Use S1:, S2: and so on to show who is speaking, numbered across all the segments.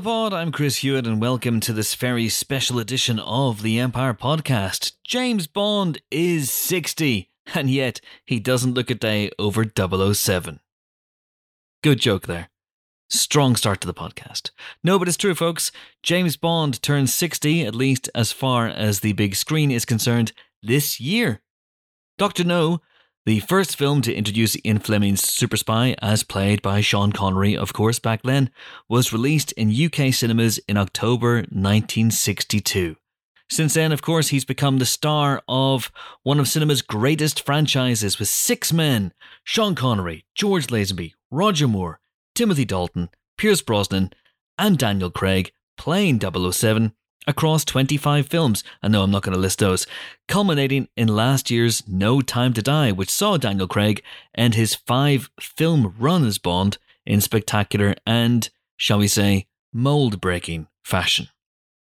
S1: Pod. I'm Chris Hewitt, and welcome to this very special edition of the Empire Podcast. James Bond is 60, and yet he doesn't look a day over 007. Good joke there. Strong start to the podcast. No, but it's true, folks. James Bond turns 60, at least as far as the big screen is concerned, this year. Dr. No the first film to introduce Ian Fleming's super spy, as played by Sean Connery, of course, back then, was released in UK cinemas in October 1962. Since then, of course, he's become the star of one of cinema's greatest franchises with six men Sean Connery, George Lazenby, Roger Moore, Timothy Dalton, Pierce Brosnan, and Daniel Craig playing 007 across 25 films, and no, I'm not going to list those, culminating in last year's No Time to Die, which saw Daniel Craig end his five film run as Bond in spectacular and, shall we say, mold breaking fashion.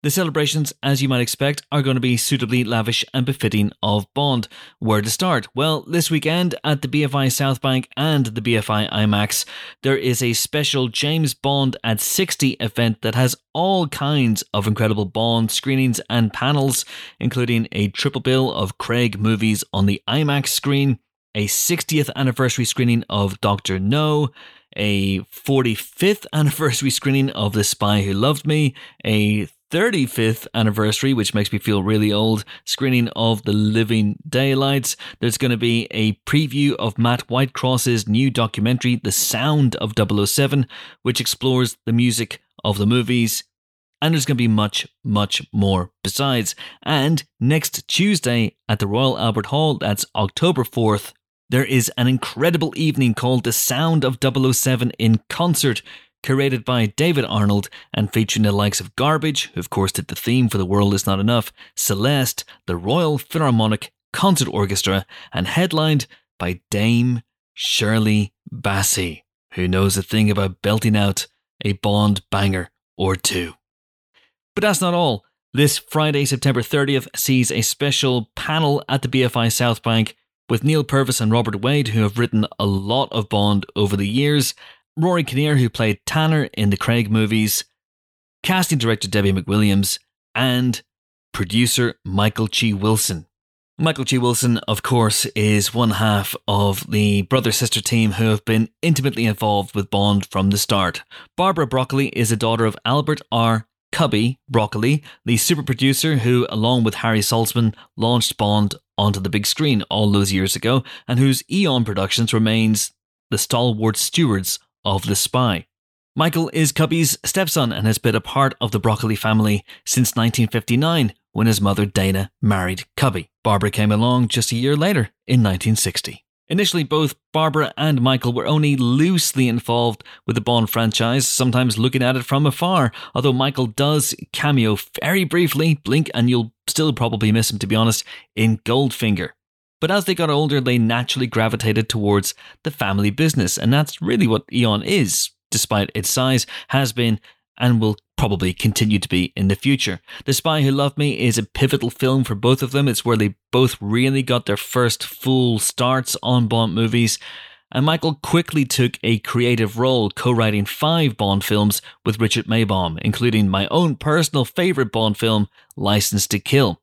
S1: The celebrations, as you might expect, are going to be suitably lavish and befitting of Bond. Where to start? Well, this weekend at the BFI Southbank and the BFI IMAX, there is a special James Bond at 60 event that has all kinds of incredible Bond screenings and panels, including a triple bill of Craig movies on the IMAX screen, a 60th anniversary screening of Doctor No, a 45th anniversary screening of The Spy Who Loved Me, a 35th anniversary, which makes me feel really old, screening of The Living Daylights. There's going to be a preview of Mat Whitecross's new documentary, The Sound of 007, which explores the music of the movies. And there's going to be much, much more besides. And next Tuesday at the Royal Albert Hall, that's October 4th, there is an incredible evening called The Sound of 007 in concert curated by David Arnold and featuring the likes of Garbage, who of course did the theme for The World Is Not Enough, Celeste, the Royal Philharmonic Concert Orchestra, and headlined by Dame Shirley Bassey, who knows a thing about belting out a Bond banger or two. But that's not all. This Friday, September 30th, sees a special panel at the BFI Southbank with Neal Purvis and Robert Wade, who have written a lot of Bond over the years, Rory Kinnear, who played Tanner in the Craig movies, casting director Debbie McWilliams, and producer Michael G. Wilson. Michael G. Wilson, of course, is one half of the brother sister team who have been intimately involved with Bond from the start. Barbara Broccoli is a daughter of Albert R. Cubby Broccoli, the super producer who, along with Harry Saltzman, launched Bond onto the big screen all those years ago, and whose Eon Productions remains the stalwart stewards of The Spy. Michael is Cubby's stepson and has been a part of the Broccoli family since 1959 when his mother Dana married Cubby. Barbara came along just a year later in 1960. Initially, both Barbara and Michael were only loosely involved with the Bond franchise, sometimes looking at it from afar, although Michael does cameo very briefly, blink and you'll still probably miss him to be honest, in Goldfinger. But as they got older, they naturally gravitated towards the family business, and that's really what Eon is, despite its size, has been, and will probably continue to be in the future. The Spy Who Loved Me is a pivotal film for both of them. It's where they both really got their first full starts on Bond movies. And Michael quickly took a creative role, co writing five Bond films with Richard Maibaum, including my own personal favourite Bond film, License to Kill,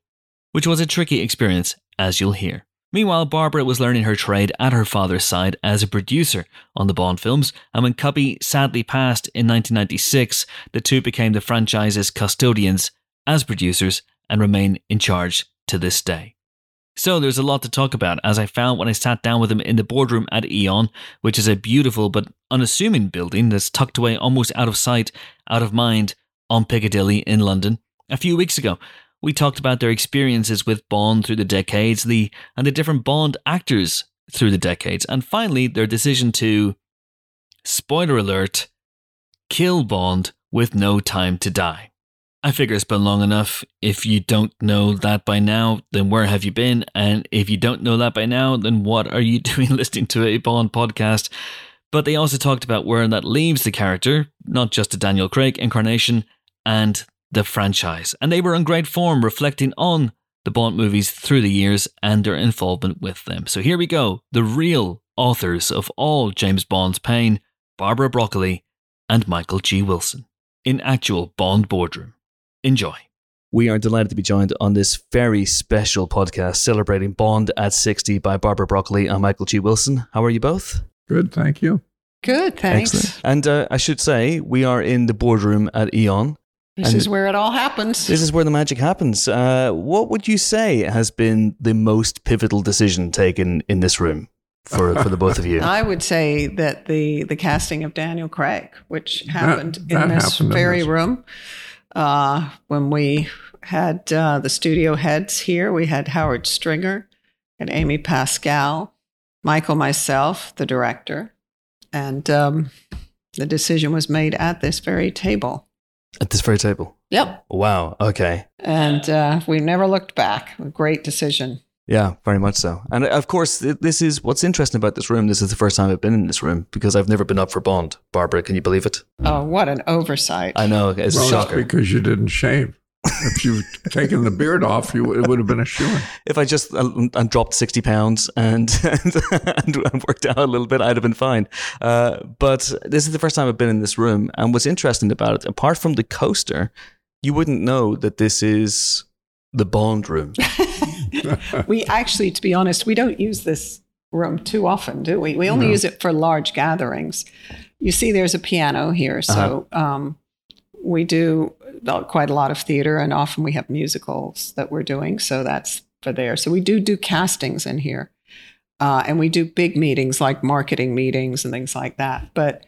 S1: which was a tricky experience, as you'll hear. Meanwhile, Barbara was learning her trade at her father's side as a producer on the Bond films, and when Cubby sadly passed in 1996, the two became the franchise's custodians as producers and remain in charge to this day. So there's a lot to talk about, as I found when I sat down with him in the boardroom at Eon, which is a beautiful but unassuming building that's tucked away almost out of sight, out of mind on Piccadilly in London, a few weeks ago. We talked about their experiences with Bond through the decades, the and the different Bond actors through the decades, and finally their decision to spoiler alert kill Bond with no time to die. I figure it's been long enough. If you don't know that by now, then where have you been? And if you don't know that by now, then what are you doing listening to a Bond podcast? But they also talked about where that leaves the character, not just a Daniel Craig incarnation, and the franchise, and they were in great form, reflecting on the Bond movies through the years and their involvement with them. So here we go the real authors of all James Bond's pain Barbara Broccoli and Michael G. Wilson.
S2: in actual Bond boardroom. Enjoy.
S1: We are delighted to be joined on this very special podcast celebrating Bond at 60 by Barbara Broccoli and Michael G. Wilson. How are you both?
S3: Good, thank you.
S4: Good, thanks.
S1: Excellent. And uh, I should say, we are in the boardroom at Eon.
S4: This
S1: And-
S4: is where it all happens.
S1: This is where the magic happens. Uh, what would you say has been the most pivotal decision taken in this room for, for the both of you?
S4: I would say that the the casting of Daniel Craig, which happened
S3: that
S4: in this
S3: happened in
S4: very
S3: this.
S4: room, uh, when we had uh, the studio heads here, we had Howard Stringer and Amy Pascal, Michael, myself, the director, and um, the decision was made at this very table.
S1: At this very table.
S4: Yep,
S1: Wow. Okay.
S4: and uh, we never looked back. A great decision.
S1: Yeah, very much so. And of course, this is what's interesting about this room. This is the first time I've been in this room because I've never been up for Bond. Barbara, can you believe it?
S4: Oh, what an oversight!
S1: I know it's a
S3: well, that's
S1: shocker.
S3: because you didn't shave. If you'd taken the beard off, you it would have been a shoe.
S1: If I just uh, and dropped sixty pounds and and, and worked out a little bit, I'd have been fine. Uh, but this is the first time I've been in this room, and what's interesting about it, apart from the coaster, you wouldn't know that this is the Bond room.
S4: we actually, to be honest, we don't use this room too often, do we? We only
S3: No.
S4: use it for large gatherings. You see, there's a piano here, so um, we do uh, quite a lot of theater, and often we have musicals that we're doing, so that's for there. So we do do castings in here, uh, and we do big meetings like marketing meetings and things like that. But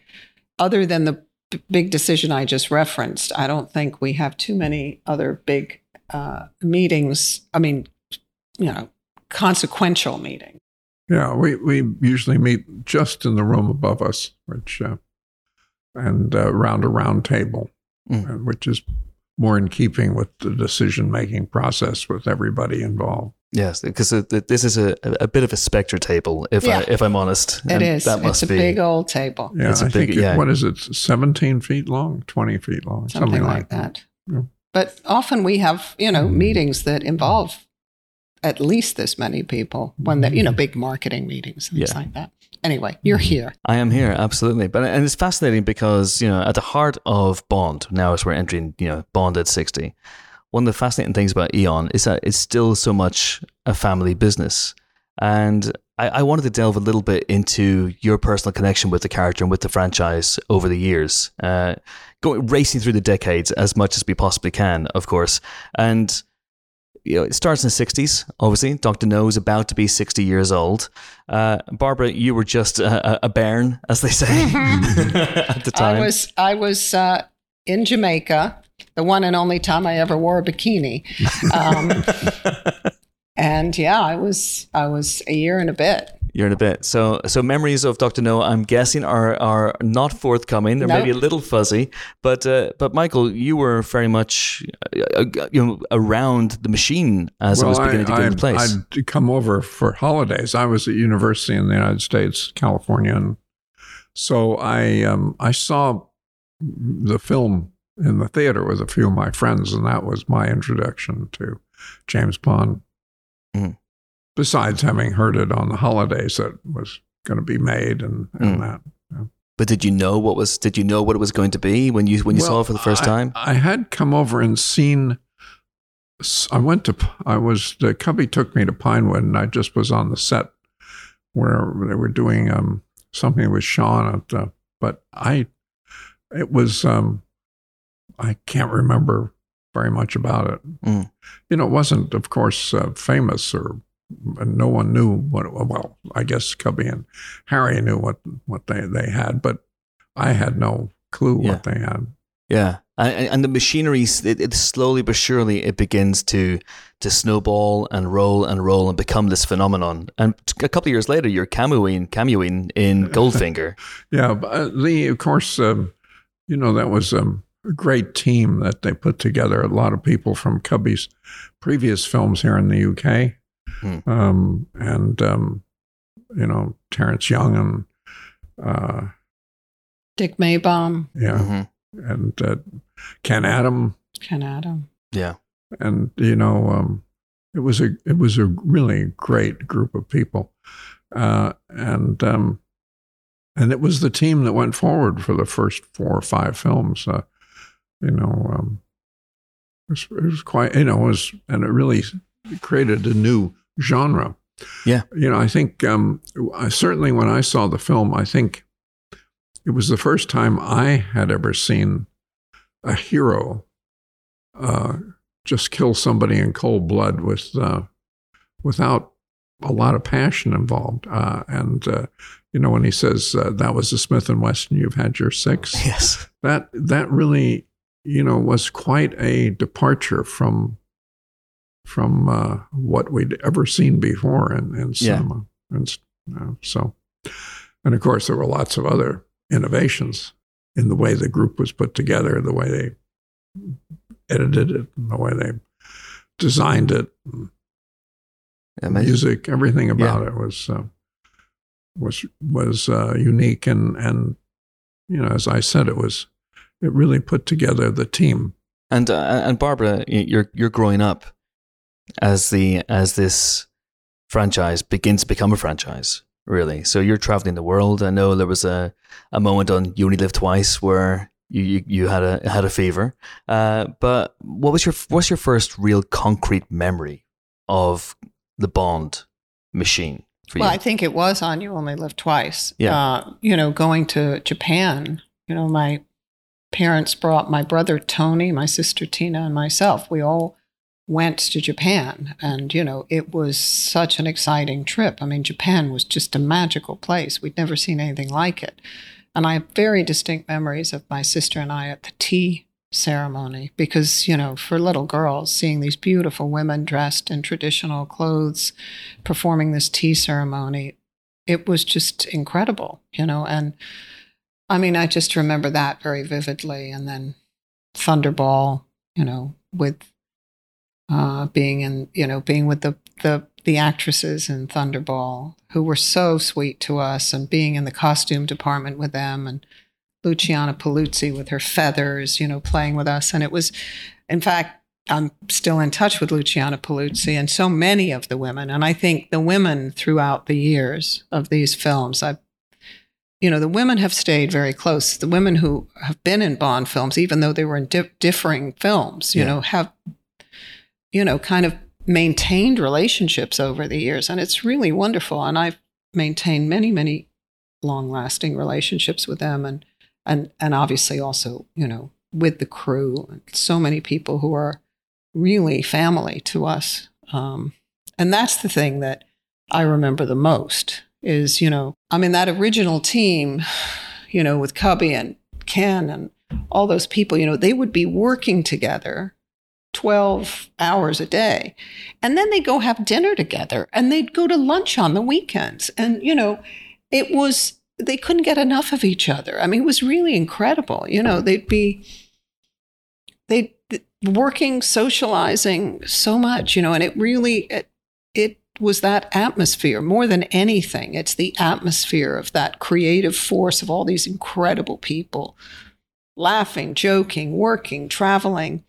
S4: other than the b- big decision I just referenced, I don't think we have too many other big uh, meetings. I mean, you know, consequential meeting.
S3: Yeah, we, we usually meet just in the room above us, which uh, and uh, around a round table,
S1: Mm.
S3: uh, which is more in keeping with the decision making process with everybody involved.
S1: Yes, because this is a, a bit of a spectre table, if
S4: Yeah.
S1: I if I'm honest.
S4: It
S1: And
S4: is.
S1: That must
S4: it's a
S1: be.
S4: big old table,
S3: Yeah,
S1: It's a
S3: I
S1: big-
S3: think it-
S1: yeah.
S3: what is it? Seventeen feet long, twenty feet long,
S4: something, like that.
S3: Yeah.
S4: But often we have, you know,
S3: Mhm.
S4: meetings that involve at least this many people when they, you know, big marketing meetings and things
S1: Yeah.
S4: like that. Anyway, you're here.
S1: I am here, absolutely. But and it's fascinating because you know at the heart of Bond now as we're entering you know Bond at sixty, one of the fascinating things about Eon is that it's still so much a family business, and I, I wanted to delve a little bit into your personal connection with the character and with the franchise over the years, uh, going racing through the decades as much as we possibly can, of course, and. You know, it starts in the 60s, obviously. Dr. No is about to be 60 years old. Uh, Barbara, you were just a, a- a bairn, as they say, at the time.
S4: I was I was uh, in Jamaica, the one and only time I ever wore a bikini. Um, and yeah, I was I was a year and a bit.
S1: You're in a bit. So, so memories of Dr. No, I'm guessing, are are not forthcoming. They're maybe a little fuzzy. But, uh, but Michael, you were very much, uh, uh, you know, around the machine as it was beginning to get into place.
S3: I'd come over for holidays. I was at university in the United States, California, and so I um, I saw the film in the theater with a few of my friends, and that was my introduction to James Bond.
S1: Mhm.
S3: Besides having heard it on the holidays that was going to be made and, and
S1: Mm.
S3: that.
S1: but did you know what was? Did you know what it was going to be when you when you saw it for the first
S3: I-
S1: time?
S3: I had come over and seen. I went to. I was the cubby took me to Pinewood, and I just was on the set where they were doing um, something with Sean at the. But I, it was. Um, I can't remember very much about it.
S1: Mm.
S3: You know, it wasn't, of course, uh, famous or. No one knew what. Well, I guess Cubby and Harry knew what what they they had, but I had no clue
S1: Yeah.
S3: what they had.
S1: Yeah, and, and the machinery, it, it slowly but surely, it begins to to snowball and roll and roll and become this phenomenon. And a couple of years later, you're cameoing, cameoing in Goldfinger.
S3: Yeah, but uh, the of course, um, you know that was um, a great team that they put together. A lot of people from Cubby's previous films here in the UK,
S1: Hmm.
S3: um, and um, you know Terrence Young and uh,
S4: Dick Maibaum,
S3: yeah,
S1: Mhm.
S3: and uh, Ken Adam,
S4: Ken Adam.
S1: Yeah,
S3: and you know um, it was a it was a really great group of people, uh, and um, and it was the team that went forward for the first four or five films. Uh, you know, um, it was, it was quite, you know, it was, and it really created a new genre.
S1: Yeah.
S3: You know, I think um, I, certainly when I saw the film, I think it was the first time I had ever seen a hero uh, just kill somebody in cold blood with uh, without a lot of passion involved. Uh, and uh, you know, when he says uh, that was a Smith and Wesson, you've had your six.
S1: Yes.
S3: That that really, you know, was quite a departure from from uh, what we'd ever seen before in, in cinema. Yeah. And uh, so, and of course, there were lots of other innovations in the way the group was put together, the way they edited it, the way they designed it, music, everything about yeah. it was uh, was was uh, unique, and and you know, as I said, it was it really put together the team.
S1: And uh, and Barbara, you're you're growing up as the as this franchise begins to become a franchise, really. So you're traveling the world. I know there was a, a moment on You Only Live Twice where you, you, you had a had a fever. Uh, but what was your what's your first real concrete memory of the Bond machine?
S4: well, you? I think it was on You Only Live Twice.
S1: Yeah.
S4: Uh, you know, going to Japan. You know, my parents brought my brother Tony, my sister Tina, and myself. We all went to Japan. And, you know, it was such an exciting trip. I mean, Japan was just a magical place. We'd never seen anything like it. And I have very distinct memories of my sister and I at the tea ceremony because, you know, for little girls, seeing these beautiful women dressed in traditional clothes performing this tea ceremony, it was just incredible, you know. And I mean, I just remember that very vividly. And then Thunderball, you know, with uh, being in, you know, being with the, the, the actresses in Thunderball who were so sweet to us and being in the costume department with them and Luciana Paluzzi with her feathers, you know, playing with us. And it was, in fact, I'm still in touch with Luciana Paluzzi and so many of the women. And I think the women throughout the years of these films, I, you know, the women have stayed very close. The women who have been in Bond films, even though they were in di- differing films, you yeah. know, have you know, kind of maintained relationships over the years. And it's really wonderful. And I've maintained many, many long lasting relationships with them and, and, and obviously also, you know, with the crew. So many people who are really family to us. Um, and that's the thing that I remember the most is, you know, I mean, that original team, you know, with Cubby and Ken and all those people, you know, they would be working together 12 hours a day. And then they go have dinner together and they'd go to lunch on the weekends. And, you know, it was, they couldn't get enough of each other. I mean, it was really incredible. You know, they'd be, they working, socializing so much, you know, and it really, it, it was that atmosphere more than anything. It's the atmosphere of that creative force of all these incredible people laughing, joking, working, traveling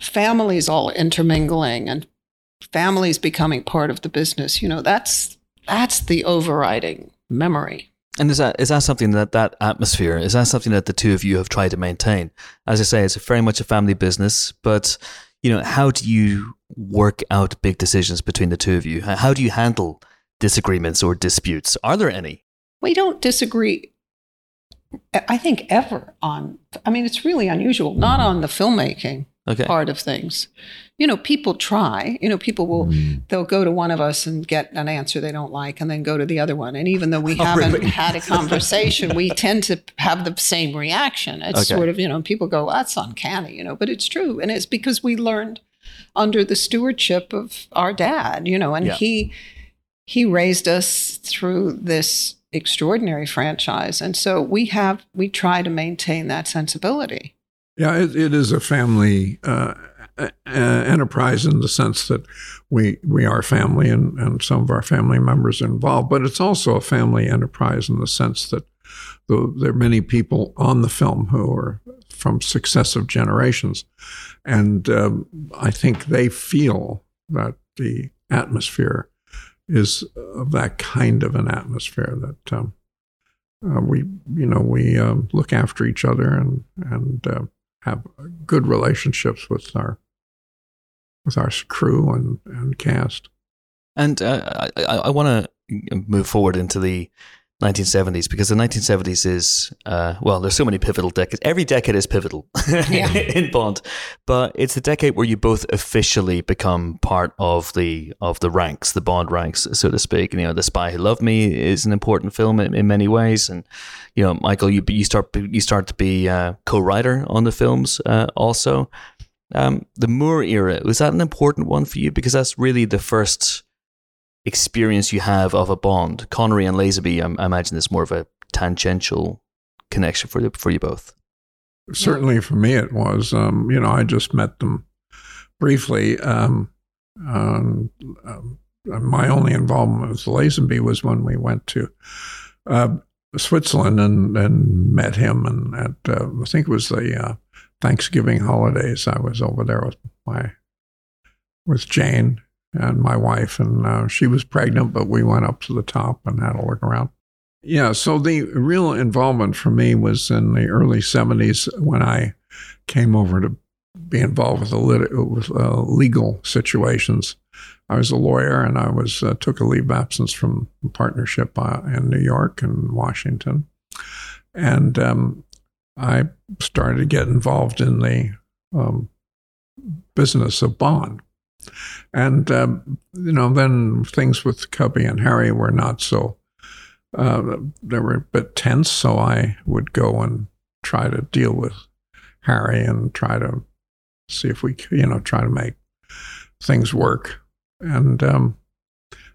S4: families all intermingling and families becoming part of the business. You know, that's that's the overriding memory.
S1: And is that is that something that that atmosphere is that something that the two of you have tried to maintain? As I say, it's very much a family business, but you know, how do you work out big decisions between the two of you? How do you handle disagreements or disputes? Are there any?
S4: We don't disagree. I think ever on. I mean, it's really unusual. Not on the filmmaking
S1: okay.
S4: part of things. You know, people try. You know, people will mm. they'll go to one of us and get an answer they don't like, and then go to the other one. And even though we oh, haven't really? had a conversation, we tend to have the same reaction. It's okay. sort of you know, people go, "That's uncanny," you know, but it's true, and it's because we learned under the stewardship of our dad. You know, and yeah. he he raised us through this extraordinary franchise, and so we have we try to maintain that sensibility.
S3: Yeah, it, it is a family uh, enterprise in the sense that we we are family and, and some of our family members are involved, but it's also a family enterprise in the sense that the, there are many people on the film who are from successive generations, and um, I think they feel that the atmosphere is of that kind of an atmosphere that um, uh, we you know we um, look after each other and and uh, have good relationships with our with our crew and, and cast.
S1: And uh, I, I want to move forward into the 1970s because the 1970s is uh, well there's so many pivotal decades. Every decade is pivotal
S4: Yeah.
S1: in bond. But it's the decade where you both officially become part of the of the ranks the bond ranks so to speak. You know the spy who loved me is an important film in, in many ways. And you know michael you you start you start to be uh, co-writer on the films uh, also. Um, the moore era was that an important one for you? Because that's really the first experience you have of a bond. Connery and Lazenby, I, I imagine, is more of a tangential connection for you, for you both.
S3: Certainly for me, it was. Um, you know, I just met them briefly. Um, um, um, my only involvement with Lazenby was when we went to uh, Switzerland and, and met him. And at, uh, I think it was the uh, Thanksgiving holidays, I was over there with my with Jane and my wife, and uh, she was pregnant, but we went up to the top and had a look around. Yeah, so the real involvement for me was in the early 70s when I came over to be involved with, lit- with uh, legal situations. I was a lawyer and I was uh, took a leave of absence from partnership uh, in New York and Washington. And um, I started to get involved in the um, business of bond. And, um, you know, then things with Cubby and Harry were not so, uh, they were a bit tense. So I would go and try to deal with Harry and try to see if we, you know, try to make things work. And um,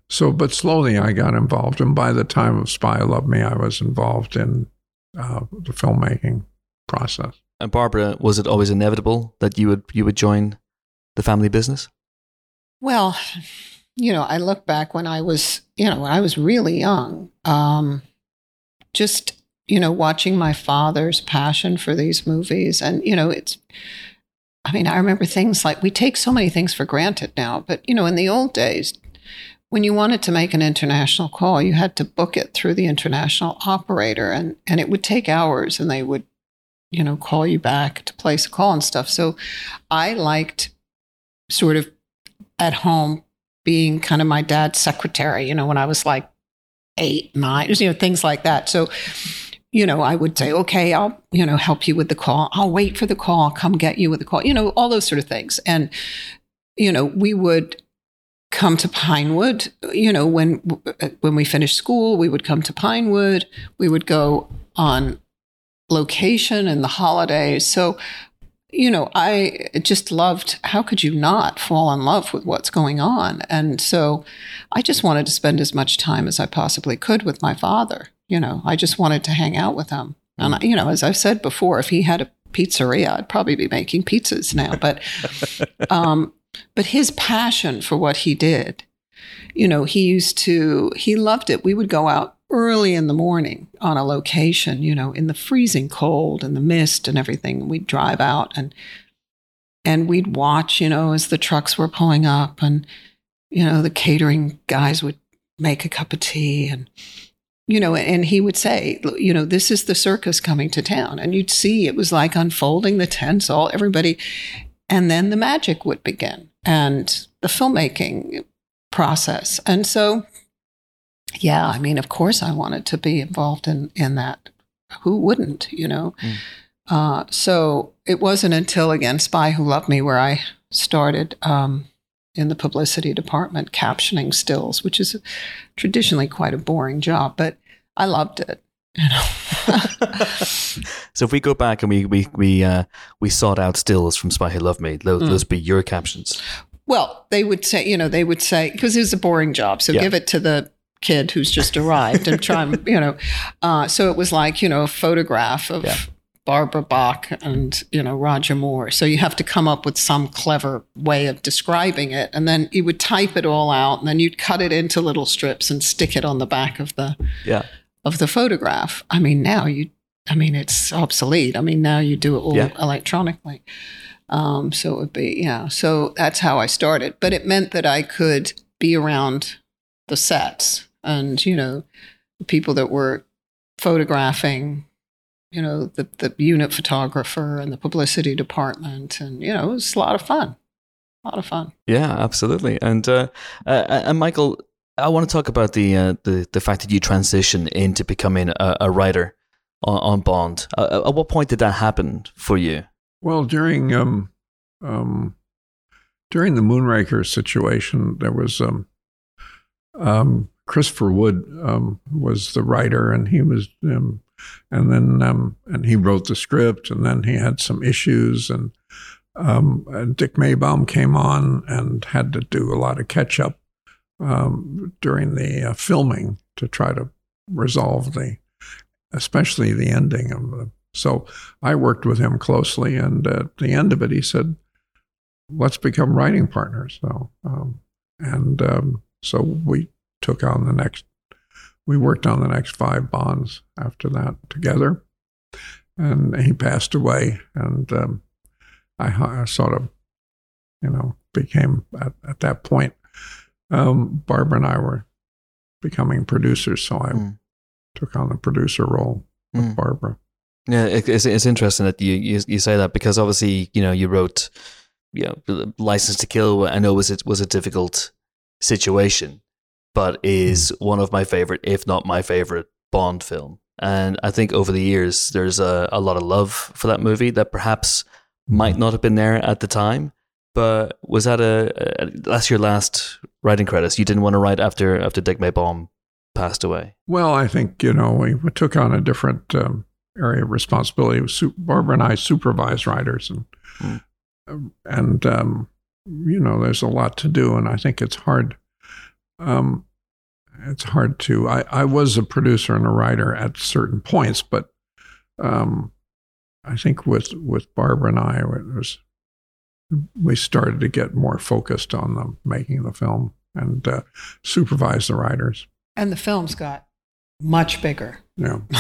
S3: so, but slowly I got involved. And by the time of Spy Love Me, I was involved in uh, the filmmaking process.
S1: And Barbara, was it always inevitable that you would you would join the family business?
S4: Well, you know, I look back when I was, you know, when I was really young, um, just, you know, watching my father's passion for these movies. And, you know, it's, I mean, I remember things like we take so many things for granted now, but, you know, in the old days, when you wanted to make an international call, you had to book it through the international operator and, and it would take hours and they would, you know, call you back to place a call and stuff. So I liked sort of at home being kind of my dad's secretary, you know, when I was like eight, nine, you know, things like that. So, you know, I would say, okay, I'll, you know, help you with the call. I'll wait for the call. I'll come get you with the call, you know, all those sort of things. And, you know, we would come to Pinewood, you know, when, when we finished school, we would come to Pinewood. We would go on location in the holidays. So you know, I just loved how could you not fall in love with what's going on? And so I just wanted to spend as much time as I possibly could with my father. You know, I just wanted to hang out with him. And, I, you know, as I've said before, if he had a pizzeria, I'd probably be making pizzas now. But, um, but his passion for what he did, you know, he used to, he loved it. We would go out early in the morning on a location, you know, in the freezing cold and the mist and everything. We'd drive out and and we'd watch, you know, as the trucks were pulling up and you know, the catering guys would make a cup of tea and you know, and he would say, you know, this is the circus coming to town. And you'd see it was like unfolding the tents, all everybody. And then the magic would begin and the filmmaking process. And so yeah, I mean, of course, I wanted to be involved in in that. Who wouldn't, you know?
S1: Mm.
S4: Uh, so it wasn't until again, Spy Who Loved Me, where I started um, in the publicity department captioning stills, which is traditionally quite a boring job, but I loved it. You know.
S1: so if we go back and we we we uh, we sought out stills from Spy Who Loved Me, those,
S4: Mm.
S1: those be your captions.
S4: Well, they would say, you know, they would say because it was a boring job, so
S1: Yeah.
S4: give it to the kid who's just arrived and try, and, you know. Uh, so it was like, you know, a photograph of
S1: Yeah.
S4: Barbara Bach and you know Roger Moore. So you have to come up with some clever way of describing it, and then you would type it all out, and then you'd cut it into little strips and stick it on the back of the
S1: Yeah.
S4: of the photograph. I mean, now you, I mean, it's obsolete. I mean, now you do it all
S1: Yeah.
S4: electronically. Um, so it would be, yeah. So that's how I started. But it meant that I could be around the sets and, you know, the people that were photographing you know, the, the unit photographer and the publicity department. And, you know, it was a lot of fun. A lot of fun.
S1: Yeah, absolutely. And uh, uh, and Michael, I want to talk about the uh, the the fact that you transition into becoming a, a writer on, on Bond. Uh, at what point did that happen for you?
S3: Well, during um, um, during the Moonraker situation, there was um, um, Christopher Wood um, was the writer, and he was um, and then um, and he wrote the script, and then he had some issues, and, um, Dick Maibaum came on and had to do a lot of catch up um, during the uh, filming to try to resolve the, especially the ending of the. So I worked with him closely, and at the end of it, he said, "Let's become writing partners." So um, and so we took on the next we worked on the next five bonds after that together. And he passed away, and um, I, I, sort of, you know, became at, at that point. Um, Barbara and I were becoming producers, so I mm. took on the producer role with mm. Barbara.
S1: Yeah, it's it's interesting that you, you you say that because obviously you know you wrote, you know, License to Kill. I know was it was a difficult situation, but is one of my favorite, if not my favorite, Bond film. And I think over the years, there's a, a lot of love for that movie that perhaps might not have been there at the time. But was that a, a that's your last writing credits? You didn't want to write after after Dick Maibaum passed away.
S3: Well, I think you know we, we took on a different um, area of responsibility. Barbara and I supervise writers, and mm. and um, you know there's a lot to do, and I think it's hard um, it's hard to. I, I was a producer and a writer at certain points, but um, I think with with Barbara and I, it was we started to get more focused on the making the film and uh, supervise the writers.
S4: And the films got much bigger.
S3: Yeah.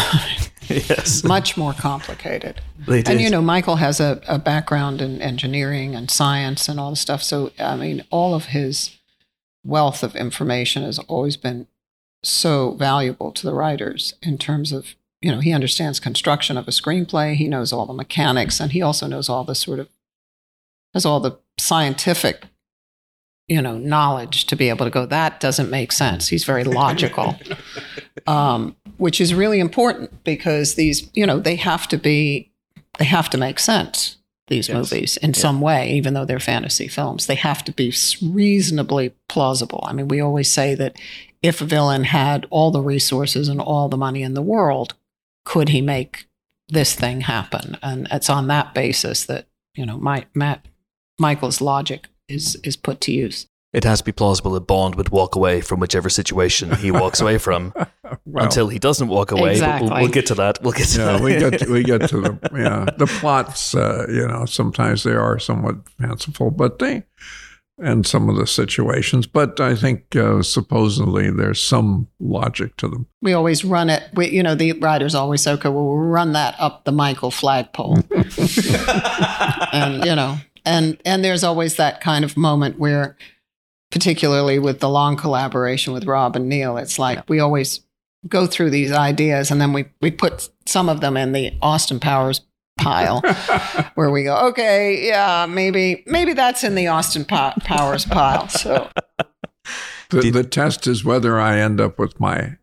S1: yes.
S4: Much more complicated.
S1: They did.
S4: And you know, Michael has a, a background in engineering and science and all the stuff. So I mean, all of his wealth of information has always been so valuable to the writers in terms of you know he understands construction of a screenplay he knows all the mechanics and he also knows all the sort of has all the scientific you know knowledge to be able to go that doesn't make sense. He's very logical. Um, which is really important because these you know they have to be they have to make sense these yes. movies in yeah. some way, even though they're fantasy films. They have to be reasonably plausible. I mean, we always say that if a villain had all the resources and all the money in the world, could he make this thing happen? And it's on that basis that, you know, my, Matt, Michael's logic is, is put to use
S1: it has to be plausible that Bond would walk away from whichever situation he walks away from well, until he doesn't walk away.
S4: Exactly.
S1: We'll, we'll, get to that. We'll get to
S3: yeah,
S1: that.
S3: we get to, we get to the yeah the plots. Uh, you know, sometimes they are somewhat fanciful, but they and some of the situations. But I think uh, supposedly there's some logic to them.
S4: We always run it. We, you know, the writers always say, "Okay, well, we'll run that up the Michael flagpole," and you know, and and there's always that kind of moment where particularly with the long collaboration with Rob and Neal, it's like yeah. we always go through these ideas and then we, we put some of them in the Austin Powers pile where we go, okay, yeah, maybe maybe that's in the Austin pa- Powers pile. So
S3: the, the test is whether I end up with my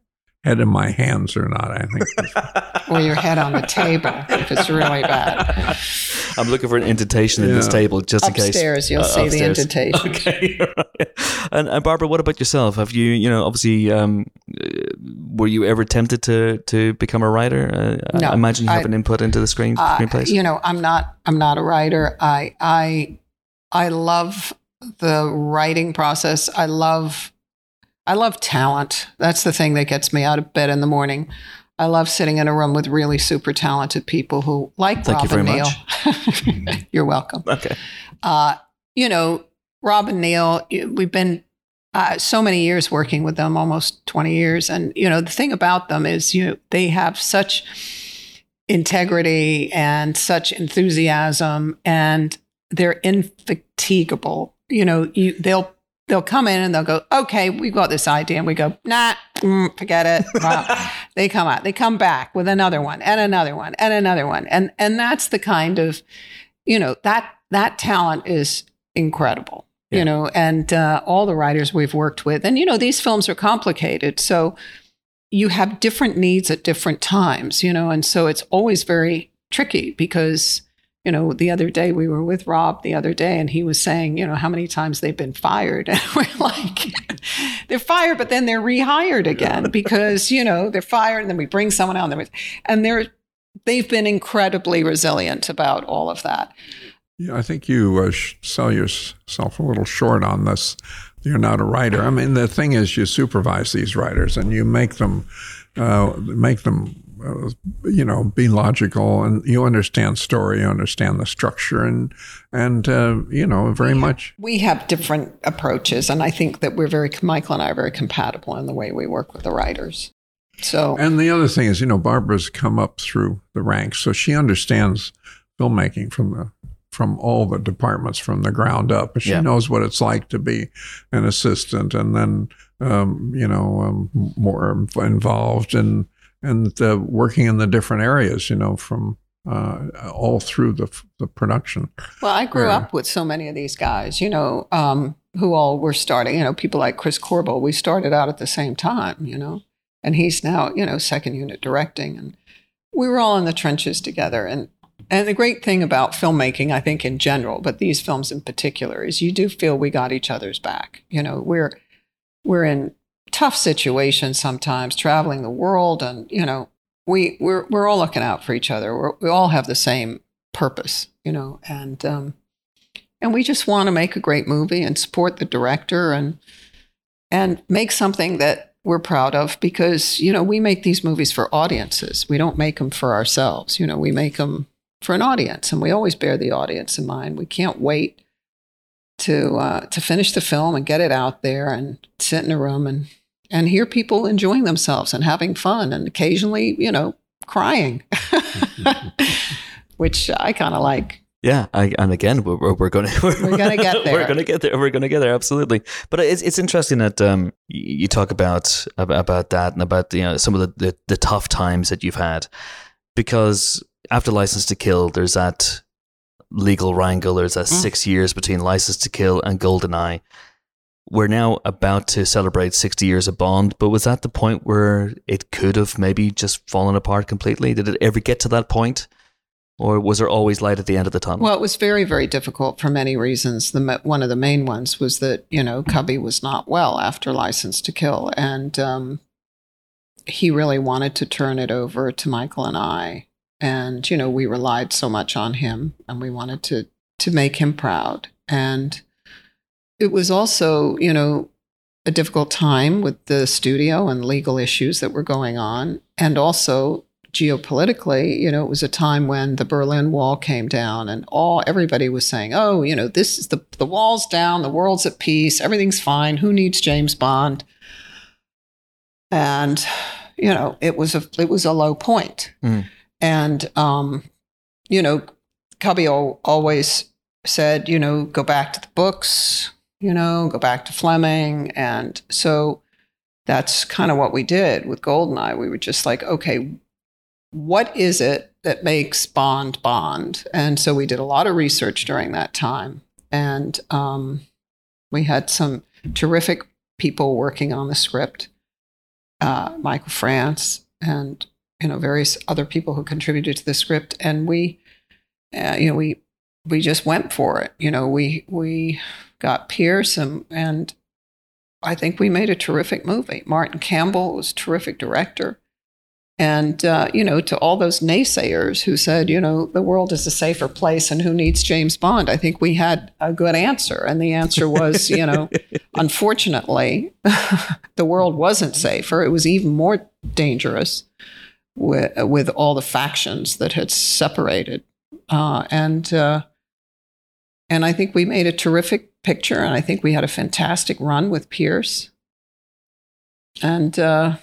S3: head in my hands or not. I think,
S4: or your head on the table if it's really bad.
S1: I'm looking for an indentation in this table just
S4: upstairs,
S1: in case.
S4: Upstairs, you'll uh, see upstairs. the indentation.
S1: Okay. and, and, Barbara, what about yourself? Have you, you know, obviously, um, uh, were you ever tempted to to become a writer? Uh, no, I imagine you have I, an input into the screen uh, screenplays.
S4: You know, I'm not. I'm not a writer. I I I love the writing process. I love I love talent. That's the thing that gets me out of bed in the morning. I love sitting in a room with really super talented people who like
S1: Thank
S4: Rob and
S1: Neal.
S4: You're welcome.
S1: Okay. Uh,
S4: you know, Rob and Neal, we've been uh, so many years working with them, almost 20 years. And, you know, the thing about them is, you know, they have such integrity and such enthusiasm and they're infatigable. You know, you, they'll they'll come in and they'll go, okay, we've got this idea. And we go, nah, mm, forget it. They come out, they come back with another one and another one and another one. And, and that's the kind of, you know, that, that talent is incredible,
S1: Yeah.
S4: you know, and uh, all the writers we've worked with. And, you know, these films are complicated. So you have different needs at different times, you know, and so it's always very tricky because, you know, the other day we were with Rob the other day and he was saying, you know, how many times they've been fired. And we're like, they're fired, but then they're rehired again because, you know, they're fired and then we bring someone out and, then we- and they're, they've been incredibly resilient about all of that.
S3: Yeah, I think you uh, sh- sell yourself a little short on this. You're not a writer. I mean, the thing is, you supervise these writers and you make them, uh, make them, you know, be logical, and you understand story, you understand the structure, and and uh, you know, very much.
S4: We have different approaches. And I think that we're very, Michael and I are very compatible in the way we work with the writers. So,
S3: And the other thing is, you know, Barbara's come up through the ranks, so she understands filmmaking from the from all the departments from the ground up. She
S1: Yeah.
S3: knows what it's like to be an assistant, and then um, you know um, more involved and and uh, working in the different areas. You know, from uh, all through the the production.
S4: Well, I grew
S3: Yeah.
S4: up with so many of these guys, you know, um, who all were starting, you know, people like Chris Corbould. We started out at the same time, you know, and he's now, you know, second unit directing. And we were all in the trenches together. And, and the great thing about filmmaking, I think in general, but these films in particular, is you do feel we got each other's back. You know, we're, we're in tough situation sometimes, traveling the world. And, you know, we, we're, we're all looking out for each other. We're, we all have the same purpose, you know, and um, and we just want to make a great movie and support the director and and make something that we're proud of because you know we make these movies for audiences. We don't make them for ourselves. You know, we make them for an audience, and we always bear the audience in mind. We can't wait to uh, to finish the film and get it out there and sit in a room and and hear people enjoying themselves and having fun and occasionally, you know, crying, which I kind of like.
S1: Yeah, I, and again, we're, we're, we're going to
S4: We're gonna get there.
S1: we're going to get there. We're going to get there. Absolutely. But it's it's interesting that um you talk about about that and about you know some of the, the the tough times that you've had because after License to Kill, there's that legal wrangle. There's that
S4: Mm.
S1: six years between License to Kill and Goldeneye. We're now about to celebrate 60 years of Bond, but was that the point where it could have maybe just fallen apart completely? Did it ever get to that point? Or was there always light at the end of the tunnel?
S4: Well, it was very, very difficult for many reasons. The one of the main ones was that you know Cubby was not well after License to Kill, and um, he really wanted to turn it over to Michael and I, and you know we relied so much on him, and we wanted to to make him proud, and it was also you know a difficult time with the studio and legal issues that were going on, and also geopolitically, you know, it was a time when the Berlin Wall came down and all everybody was saying, "Oh, you know, this is the the wall's down, the world's at peace, everything's fine. Who needs James Bond?" And you know, it was a it was a low point.
S1: Mm.
S4: And um, you know, Cubby always said, you know, go back to the books, you know, go back to Fleming, and so that's kind of what we did with Goldeneye. We were just like, okay, what is it that makes Bond Bond? And so we did a lot of research during that time. And um, we had some terrific people working on the script uh, Michael France and you know various other people who contributed to the script. And we, uh, you know, we we just went for it. You know, we we got Pierce and and I think we made a terrific movie. Martin Campbell was a terrific director. And, uh, you know, to all those naysayers who said, you know, the world is a safer place and who needs James Bond, I think we had a good answer. And the answer was, you know, unfortunately, the world wasn't safer. It was even more dangerous with, with all the factions that had separated. Uh, and, uh, and I think we made a terrific picture. And I think we had a fantastic run with Pierce. And, uh,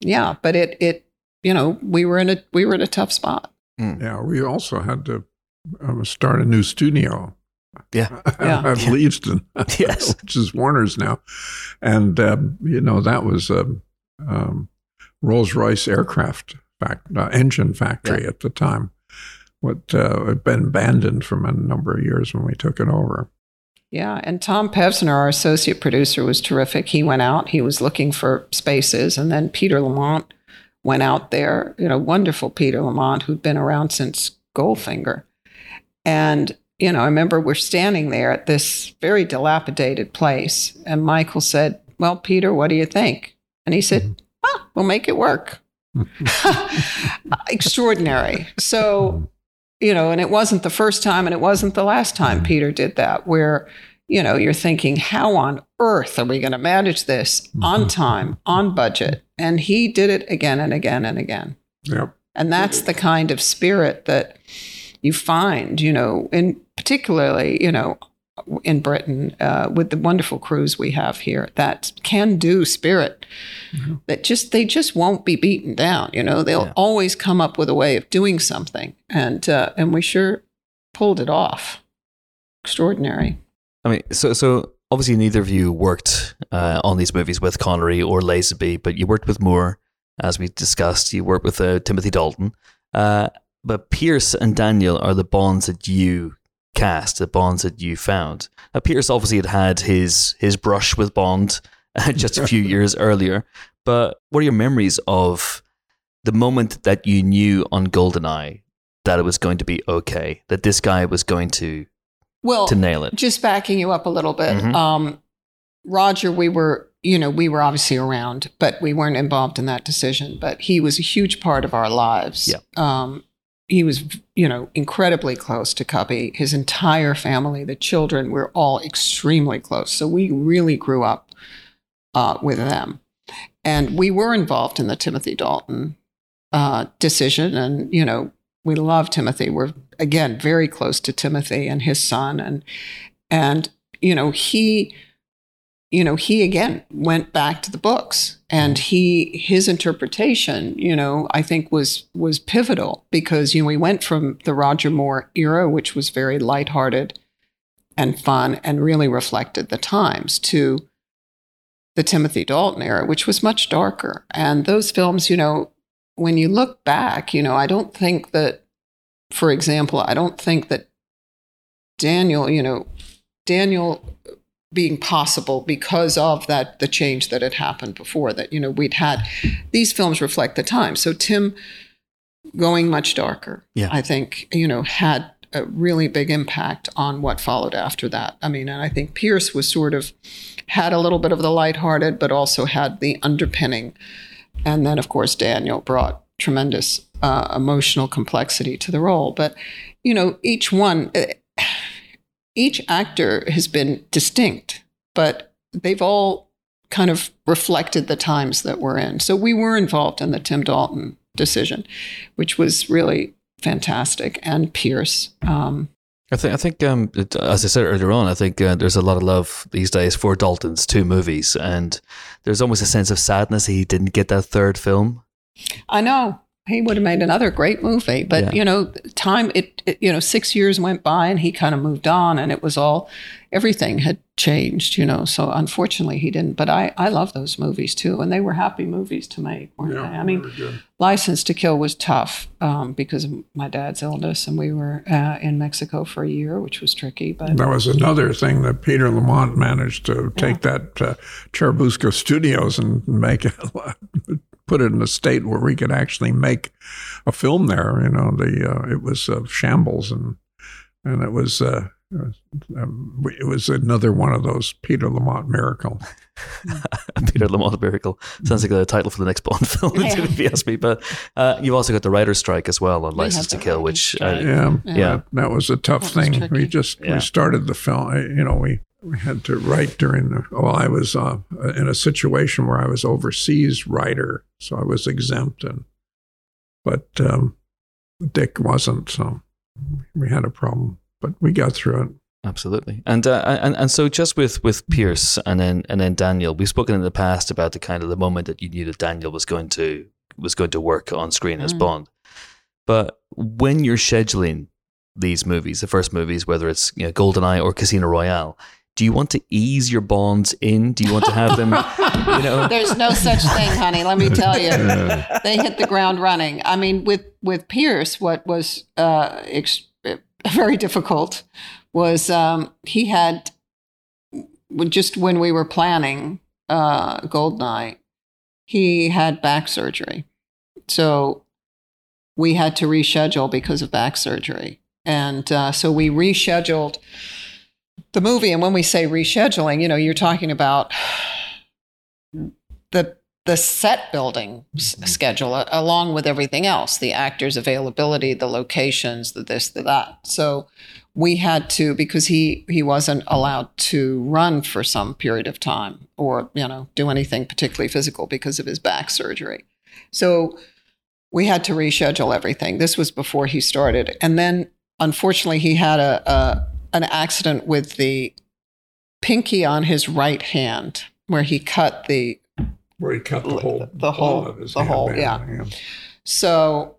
S4: yeah, but it, it, you know, we were in a, we were in a tough spot.
S3: Yeah, we also had to um, start a new studio
S1: Yeah.
S4: Yeah.
S3: at Leavesden,
S1: Yes.
S3: which is Warner's now. And, um, you know, that was a um, Rolls Royce aircraft fact, uh, engine factory at the time. What uh, had been abandoned from a number of years when we took it over.
S4: Yeah, and Tom Pevsner, our associate producer, was terrific. He went out, he was looking for spaces, and then Peter Lamont went out there, you know, wonderful Peter Lamont, who'd been around since Goldfinger. And, you know, I remember we're standing there at this very dilapidated place, and Michael said, Well, Peter, what do you think? And he said, ah, We'll make it work. Extraordinary. So, you know, and it wasn't the first time and it wasn't the last time mm. Peter did that, where, you know, you're thinking, how on earth are we going to manage this on mm-hmm. time, on budget? And he did it again and again and again.
S3: Yep.
S4: And that's the kind of spirit that you find, you know, in particularly, you know, in Britain uh, with the wonderful crews we have here, that can do spirit that just they just won't be beaten down. You know, they'll
S1: Yeah.
S4: always come up with a way of doing something, and uh, and we sure pulled it off. Extraordinary.
S1: I mean, so so obviously neither of you worked uh, on these movies with Connery or Lazenby, but you worked with Moore, as we discussed. You worked with uh, Timothy Dalton, uh, but Pierce and Daniel are the bonds that you cast, the bonds that you found. Now, Pierce obviously had had his his brush with Bond just a few years earlier, but what are your memories of the moment that you knew on Goldeneye that it was going to be okay, that this guy was going to
S4: Well,
S1: to nail it?
S4: just backing you up a little bit,
S1: Mhm.
S4: um, Roger, we were, you know, we were obviously around, but we weren't involved in that decision. But he was a huge part of our lives.
S1: Yeah.
S4: Um, he was, you know, incredibly close to Cubby. His entire family, the children, were all extremely close. So we really grew up uh, with them, and we were involved in the Timothy Dalton uh, decision. And you know, we love Timothy. We're again very close to Timothy and his son, and and you know he you know he again went back to the books and he his interpretation you know i think was was pivotal because you know we went from the roger moore era which was very lighthearted and fun and really reflected the times to the timothy dalton era which was much darker. And those films you know when you look back you know i don't think that for example i don't think that daniel you know daniel being possible because of that the change that had happened before that you know we'd had these films reflect the time. So tim going much darker
S1: Yeah.
S4: i think you know had a really big impact on what followed after that. I mean and i think pierce was sort of had a little bit of the lighthearted but also had the underpinning. And then of course daniel brought tremendous uh, emotional complexity to the role. But you know each one eh, each actor has been distinct, but they've all kind of reflected the times that we're in. So we were involved in the Tim Dalton decision, which was really fantastic, and Pierce. Um,
S1: I think, I think, um, as I said earlier on, I think uh, there's a lot of love these days for Dalton's two movies, and there's almost a sense of sadness he didn't get that third film.
S4: I know he would have made another great movie, but
S1: Yeah.
S4: you know, time it, it you know, six years went by and he kind of moved on, and it was all everything had changed, you know. So unfortunately, he didn't. But I I love those movies too, and they were happy movies to make, weren't they? I mean. License to Kill was tough um, because of my dad's illness, and we were uh, in Mexico for a year, which was tricky. But
S3: That was another thing that Peter Lamont managed to take that uh, Churubusco Studios and make it, put it in a state where we could actually make a film there. You know, the uh, it was uh, shambles and and it was. Uh, um, it was another one of those Peter Lamont miracle.
S1: Peter Lamont Miracle sounds like the title for the next Bond film,
S4: Yeah.
S1: if you ask me. But uh, you've also got the writer's strike as well on License
S4: had
S1: to Kill, which uh,
S3: Yeah,
S1: Yeah.
S3: That, that was a tough
S4: That was
S3: thing.
S4: tricky.
S3: We just
S1: Yeah.
S3: we started the film. You know, we we had to write during the. Well, I was uh, in a situation where I was overseas writer, so I was exempt, and but um, Dick wasn't. So we had a problem, but we got through it.
S1: Absolutely, and uh, and and so just with with Pierce and then and then Daniel, we've spoken in the past about the kind of the moment that you knew that Daniel was going to was going to work on screen as
S4: Mm.
S1: Bond. But when you're scheduling these movies, the first movies, whether it's you know, GoldenEye or Casino Royale, do you want to ease your bonds in? Do you want to have them, you know?
S4: There's no such thing, honey. Let me tell you, they hit the ground running. I mean, with with Pierce, what was uh, ex- very difficult was um, he had just when we were planning uh, Goldeneye, he had back surgery, so we had to reschedule because of back surgery, and uh, so we rescheduled the movie. And when we say rescheduling, you know, you're talking about the the set building s- schedule uh, along with everything else the actors availability the locations the this the that. So we had to because he he wasn't allowed to run for some period of time or you know do anything particularly physical because of his back surgery. So we had to reschedule everything. This was before he started. And then unfortunately he had a, a an accident with the pinky on his right hand where he cut the
S3: Where he cut the whole
S4: The whole-
S3: of his
S4: the
S3: hand
S4: whole-
S3: down,
S4: yeah. So,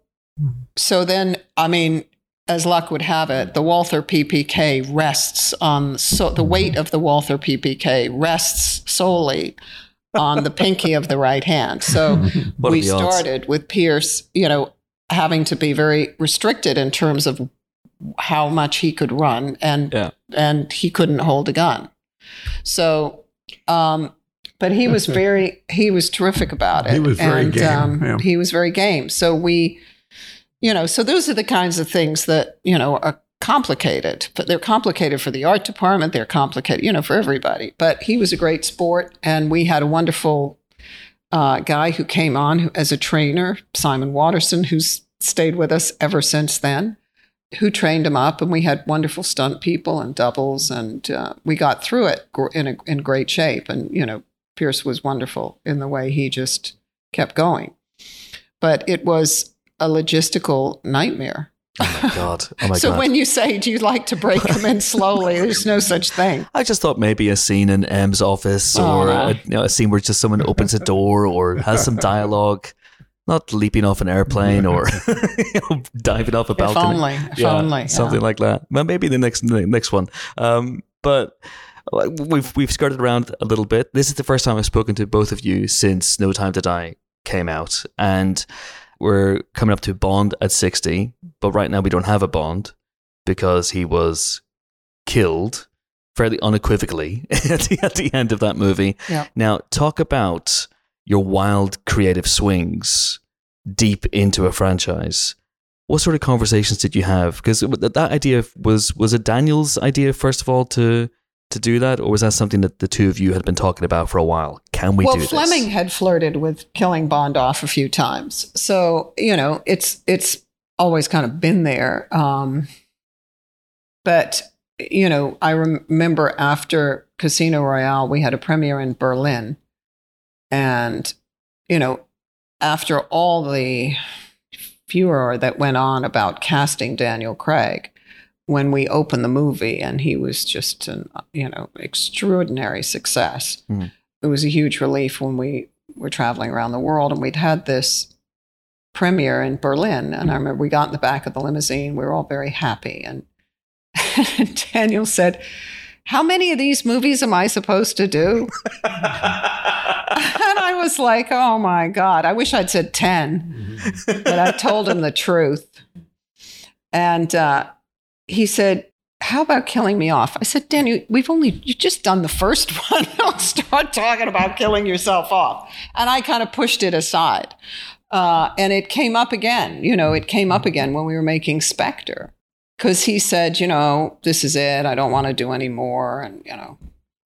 S4: so then, I mean, as luck would have it, the Walther PPK rests on so the weight of the Walther PPK rests solely on the pinky of the right hand. So we
S1: the odds?
S4: started with Pierce, you know, having to be very restricted in terms of how much he could run, and
S1: Yeah.
S4: and he couldn't hold a gun. So, um, but he was very he was terrific about it.
S3: He was very
S4: and,
S3: game,
S4: Um,
S3: yeah.
S4: He was very game. So we, you know, so those are the kinds of things that you know are complicated, but they're complicated for the art department. They're complicated, you know, for everybody. But he was a great sport, and we had a wonderful uh, guy who came on as a trainer, Simon Waterson, who's stayed with us ever since then, who trained him up, and we had wonderful stunt people and doubles, and uh, we got through it in a, in great shape. And you know, Pierce was wonderful in the way he just kept going, but it was a logistical nightmare.
S1: Oh my God. Oh my
S4: so
S1: God.
S4: when you say, "Do you like to break them in slowly?" There's no such thing.
S1: I just thought maybe a scene in M's office or
S4: Aw.
S1: a, you know, a scene where just someone opens a door or has some dialogue, not leaping off an airplane or you know, diving off a
S4: If
S1: balcony.
S4: only, if only, yeah.
S1: something like that. Well, maybe the next the next one. Um, but we've we've skirted around a little bit. This is the first time I've spoken to both of you since No Time to Die came out, and we're coming up to Bond at sixty. But right now we don't have a Bond because he was killed fairly unequivocally at the, at the end of that movie.
S4: Yeah.
S1: Now, talk about your wild creative swings deep into a franchise. What sort of conversations did you have? Because that idea was was it Daniel's idea first of all to to do that, or was that something that the two of you had been talking about for a while? Can we
S4: well,
S1: do this?
S4: Fleming had flirted with killing Bond off a few times, so you know it's it's always kind of been there. Um, but you know, I rem- remember after Casino Royale, we had a premiere in Berlin, and you know, after all the furor that went on about casting Daniel Craig, when we opened the movie and he was just an you know extraordinary success
S1: Mhm.
S4: it was a huge relief when we were traveling around the world and we'd had this premiere in berlin. And i remember we got in the back of the limousine we were all very happy. And daniel said how many of these movies am i supposed to do and i was like oh my god i wish i'd said 10 but I told him the truth. And uh, he said, How about killing me off? I said, Daniel, we've only, you just done the first one. Don't start talking about killing yourself off. And I kind of pushed it aside. Uh, and it came up again. You know, it came up again when we were making Spectre. Because he said, You know, this is it. I don't want to do any more. And, you know,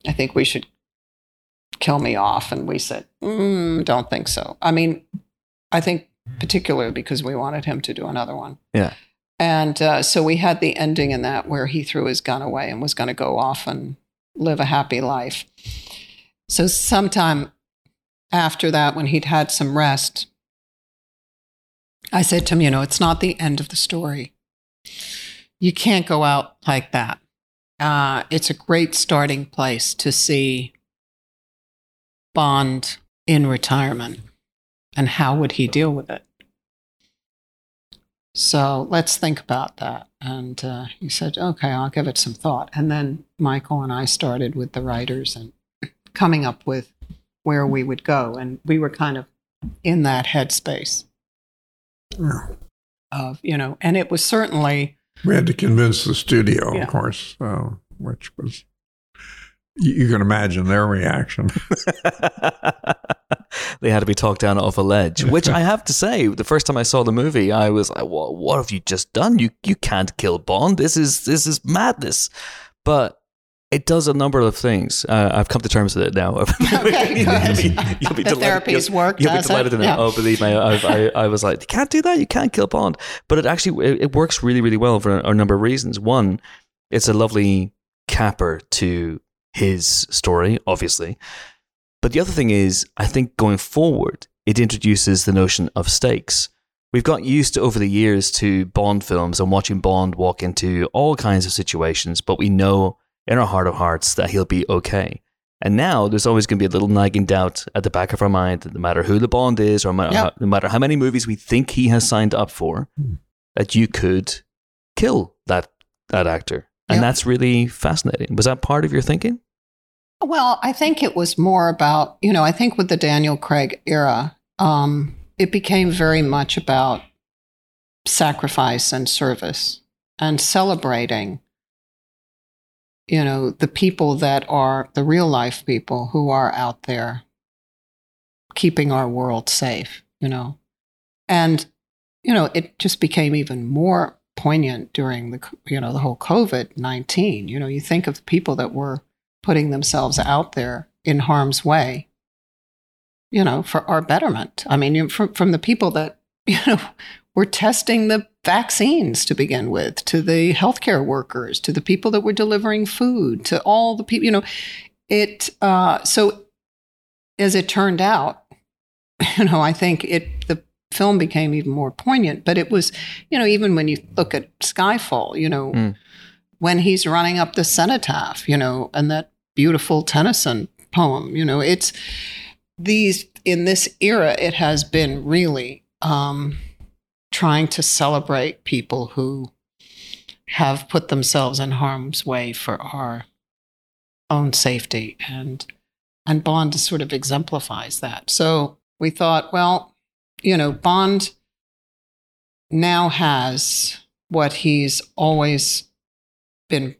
S4: I think we should kill me off. And we said, mm, Don't think so. I mean, I think particularly because we wanted him to do another one.
S1: Yeah.
S4: And uh, so we had the ending in that where he threw his gun away and was going to go off and live a happy life. So sometime after that, when he'd had some rest, I said to him, you know, it's not the end of the story. You can't go out like that. Uh, it's a great starting place to see Bond in retirement and how would he deal with it? So let's think about that. And uh, he said, okay, I'll give it some thought. And then Michael and I started with the writers and coming up with where we would go. And we were kind of in that headspace of, you know, and it was certainly.
S3: We had to convince the studio,
S4: Yeah.
S3: of course, uh, which was, you, you can imagine their reaction.
S1: they had to be talked down off a ledge. Which I have to say, the first time I saw the movie, I was like, "What? What have you just done? You you can't kill Bond. This is this is madness." But it does a number of things. Uh, I've come to terms with it now.
S4: Okay.
S1: You'll be
S4: The
S1: delighted-
S4: therapy's worked,
S1: You'll be
S4: it?
S1: delighted to know.
S4: Yeah.
S1: Oh, believe me, I, I, I was like, you can't do that. You can't kill Bond. But it actually it, it works really, really well for a, a number of reasons. One, it's a lovely capper to his story, obviously. But the other thing is, I think going forward, it introduces the notion of stakes. We've got used to, over the years to Bond films and watching Bond walk into all kinds of situations, but we know in our heart of hearts that he'll be okay. And now there's always going to be a little nagging doubt at the back of our mind that no matter who the Bond is, or no matter,
S4: Yep.
S1: how, no matter how many movies we think he has signed up for,
S3: Hmm.
S1: that you could kill that that actor. And
S4: Yep.
S1: that's really fascinating. Was that part of your thinking?
S4: Well, I think it was more about, you know, I think with the Daniel Craig era, um, it became very much about sacrifice and service and celebrating, you know, the people that are the real life people who are out there keeping our world safe, you know. And, you know, it just became even more poignant during the, you know, the whole COVID 19. You know, you think of the people that were putting themselves out there in harm's way, you know, for our betterment. I mean, from, from the people that, you know, were testing the vaccines to begin with, to the healthcare workers, to the people that were delivering food, to all the people, you know, it, uh, so as it turned out, you know, I think it, the film became even more poignant, but it was, you know, even when you look at Skyfall, you know,
S1: Mm.
S4: when he's running up the cenotaph, you know, and that beautiful Tennyson poem, you know, it's these in this era, it has been really um, trying to celebrate people who have put themselves in harm's way for our own safety and and Bond sort of exemplifies that. So we thought, well, you know, Bond now has what he's always been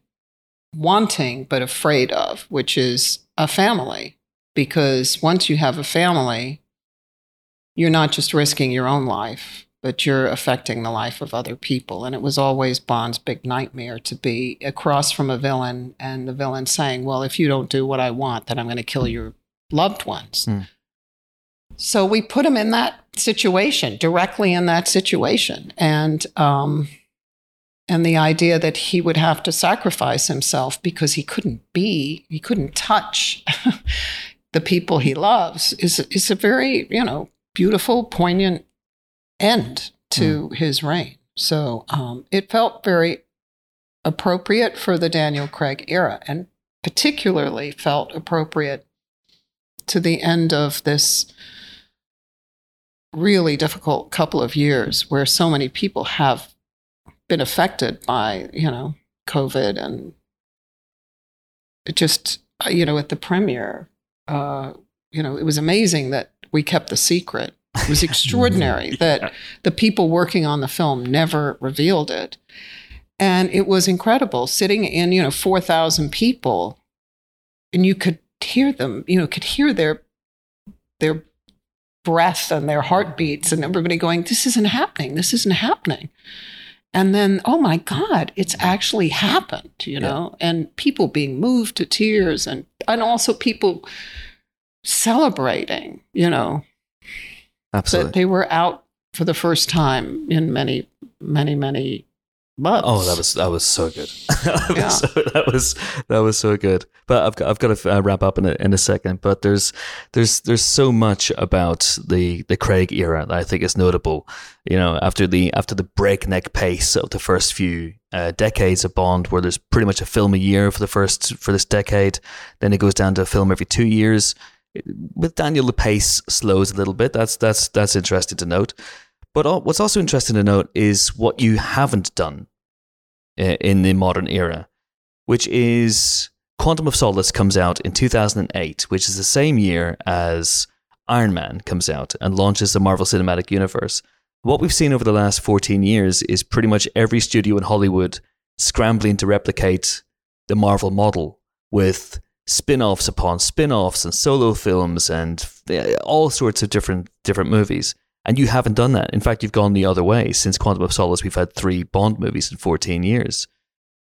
S4: wanting but afraid of, which is a family. Because once you have a family, you're not just risking your own life, but you're affecting the life of other people. And it was always Bond's big nightmare to be across from a villain and the villain saying, Well, if you don't do what I want, then I'm going to kill your loved ones.
S1: Hmm.
S4: So we put him in that situation, directly in that situation. And, um, and the idea that he would have to sacrifice himself because he couldn't be, he couldn't touch the people he loves is, is a very, you know, beautiful, poignant end to his reign. So um, it felt very appropriate for the Daniel Craig era and particularly felt appropriate to the end of this really difficult couple of years where so many people have been affected by, you know, COVID and just, uh, you know, at the premiere, uh, you know, it was amazing that we kept the secret. It was extraordinary that the people working on the film never revealed it. And it was incredible sitting in, you know, 4,000 people and you could hear them, you know, could hear their, their breath and their heartbeats and everybody going, this isn't happening. This isn't happening. And then, oh my God, it's actually happened, you know, and people being moved to tears and, and also people celebrating, you know, that
S1: Absolutely.
S4: they were out for the first time in many, many, many months.
S1: Oh, that was that was so good. that,
S4: Yeah.
S1: was so, that was that was so good. But I've got I've got to uh, wrap up in a, in a second. But there's there's there's so much about the the Craig era that I think is notable. You know, after the after the breakneck pace of the first few uh, decades of Bond, where there's pretty much a film a year for the first for this decade, then it goes down to a film every two years. With Daniel, the pace slows a little bit. That's that's that's interesting to note. But what's also interesting to note is what you haven't done uh, in the modern era, which is Quantum of Solace comes out in 2008, which is the same year as Iron Man comes out and launches the Marvel Cinematic Universe. What we've seen over the last 14 years is pretty much every studio in Hollywood scrambling to replicate the Marvel model with spin offs upon spin offs and solo films and all sorts of different different movies. And you haven't done that. In fact, you've gone the other way. Since Quantum of Solace, we've had three Bond movies in 14 years.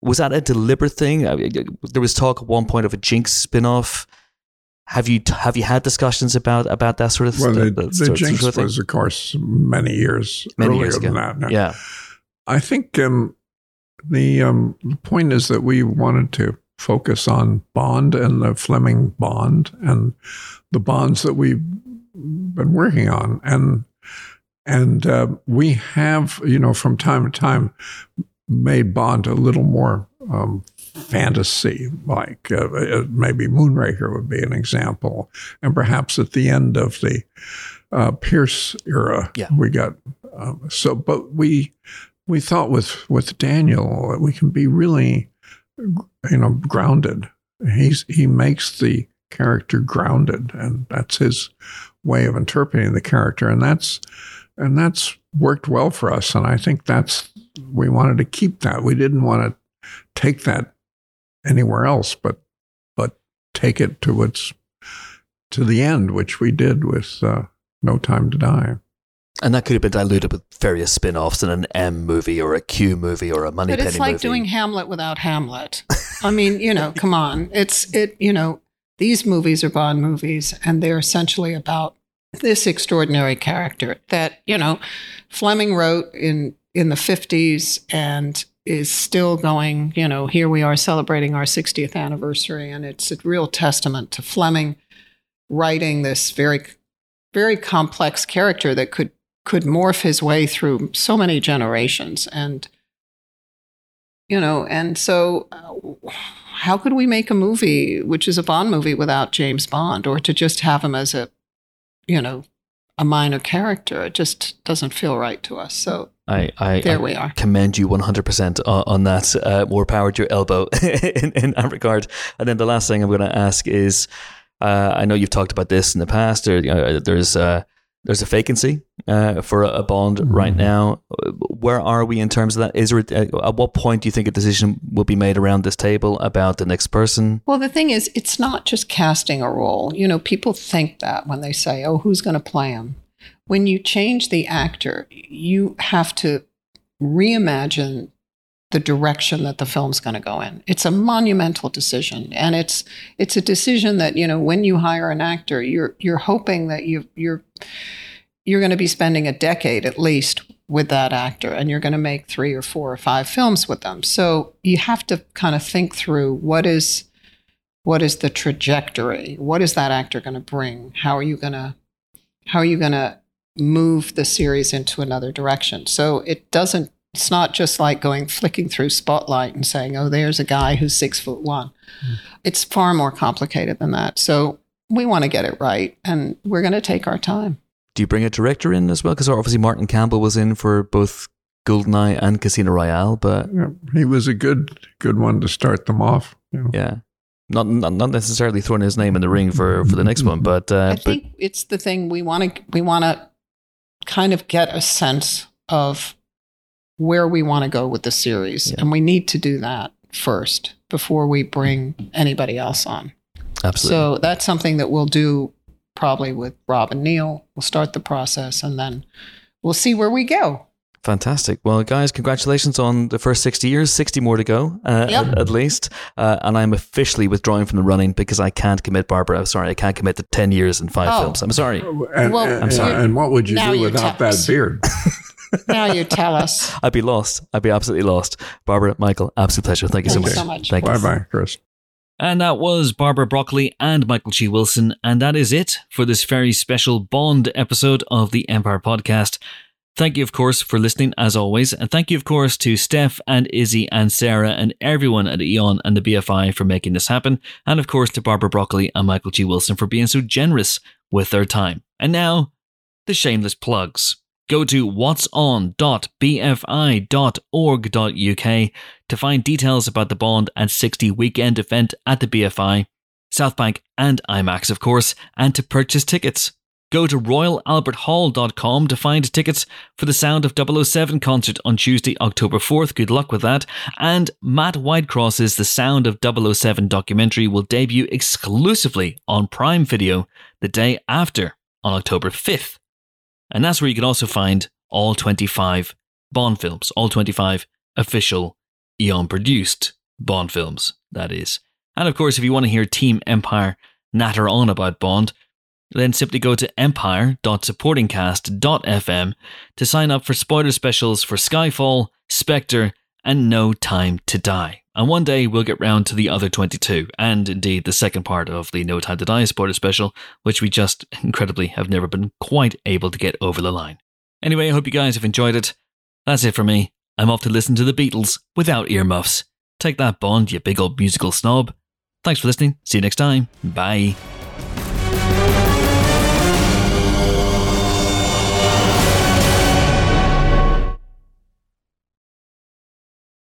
S1: Was that a deliberate thing? I mean, there was talk at one point of a Jinx spin off. Have you have you had discussions about about that sort of thing?
S3: Well,
S1: stuff?
S3: the, the Jinx was, of course, many years
S1: Many
S3: earlier
S1: years ago.
S3: than that.
S1: yeah,
S3: I think um, the um, the point is that we wanted to focus on Bond and the Fleming Bond and the bonds that we've been working on, and and uh, we have, you know, from time to time, made Bond a little more um, fantasy, like uh, uh, maybe Moonraker would be an example, and perhaps at the end of the uh, Pierce era,
S1: Yeah.
S3: we got um, so. But we we thought with with Daniel that we can be really, you know, grounded. He's he makes the character grounded, and that's his way of interpreting the character, and that's and that's worked well for us. And I think that's we wanted to keep that. We didn't want to take that anywhere else, but but take it to its to the end, which we did with uh, No Time to Die.
S1: And that could have been diluted with various spin offs and an M movie or a Q movie or a Money
S4: But it's like
S1: movie.
S4: doing Hamlet without Hamlet. I mean, you know, come on. It's it, you know, these movies are Bond movies and they're essentially about this extraordinary character that, you know, Fleming wrote in in the 50s and is still going, you know, here we are celebrating our 60th anniversary and it's a real testament to Fleming writing this very very complex character that could could morph his way through so many generations. And you know and so uh, how could we make a movie which is a bond movie without james bond? Or to just have him as a you know a minor character it just doesn't feel right to us. So
S1: I, I,
S4: there
S1: I
S4: we are.
S1: commend you 100% on, on that. Uh, more power to your elbow in, in that regard. And then the last thing I'm going to ask is uh, I know you've talked about this in the past, or you know, there's, uh, there's a vacancy uh, for a, bond right now. Where are we in terms of that? Is there, uh, at what point do you think a decision will be made around this table about the next person?
S4: Well, the thing is, it's not just casting a role. You know, people think that when they say, oh, who's going to play him? When you change the actor, you have to reimagine the direction that the film's going to go in. It's a monumental decision, and it's it's a decision that you know when you hire an actor, you're you're hoping that you you're you're going to be spending a decade at least with that actor, and you're going to make three or four or five films with them. So you have to kind of think through what is what is the trajectory? What is that actor going to bring? How are you going to how are you going to move the series into another direction? So it doesn't. It's not just like going flicking through Spotlight and saying, "Oh, there's a guy who's six foot one." Hmm. It's far more complicated than that. So we want to get it right, and we're going to take our time.
S1: Do you bring a director in as well? Because obviously Martin Campbell was in for both Goldeneye and Casino Royale, but
S3: Yeah, he was a good good one to start them off. You know.
S1: yeah, not not, not necessarily throwing his name in the ring for, for the next one, but uh,
S4: I
S1: but
S4: think it's the thing we want to we want to kind of get a sense of where we want to go with the series,
S1: Yeah.
S4: and we need to do that first before we bring anybody else on.
S1: Absolutely.
S4: So that's something that we'll do probably with Rob and Neal. We'll start the process, and then we'll see where we go.
S1: Fantastic. Well, guys, congratulations on the first 60 years. 60 more to go, uh,
S4: Yep.
S1: at, at least. Uh, and I'm officially withdrawing from the running because I can't commit, Barbara. I'm sorry. I can't commit to 10 years and five
S4: Oh.
S1: films. I'm sorry.
S3: And,
S4: Well,
S3: and,
S1: I'm sorry.
S3: and what would you
S4: Now
S3: do
S4: you
S3: without that
S4: us.
S3: beard?
S4: Now you tell us.
S1: I'd be lost. I'd be absolutely lost. Barbara, Michael, absolute pleasure. Thank you so
S4: Thanks
S1: much.
S4: so much.
S1: Thank you.
S3: bye bye, Chris.
S2: And that was Barbara Broccoli and Michael G. Wilson. And that is it for this very special Bond episode of the Empire Podcast. Thank you, of course, for listening as always. And thank you, of course, to Steph and Izzy and Sarah and everyone at Eon and the BFI for making this happen. And of course, to Barbara Broccoli and Michael G. Wilson for being so generous with their time. And now, the shameless plugs.
S1: Go to what'son.bfi.org.uk to find details about the Bond at 60 weekend event at the BFI, Southbank, and IMAX, of course, and to purchase tickets. Go to royalalberthall.com to find tickets for the Sound of 007 concert on Tuesday, October 4th. Good luck with that. And Mat Whitecross's The Sound of 007 documentary will debut exclusively on Prime Video the day after, on October 5th. And that's where you can also find all 25 Bond films, all 25 official Eon produced Bond films, that is. And of course, if you want to hear Team Empire natter on about Bond, then simply go to empire.supportingcast.fm to sign up for spoiler specials for Skyfall, Spectre, and No Time to Die. And one day we'll get round to the other 22, and indeed the second part of the No Time to Die spoiler special, which we just incredibly have never been quite able to get over the line. Anyway, I hope you guys have enjoyed it. That's it for me. I'm off to listen to the Beatles without earmuffs. Take that, Bond, you big old musical snob. Thanks for listening. See you next time. Bye.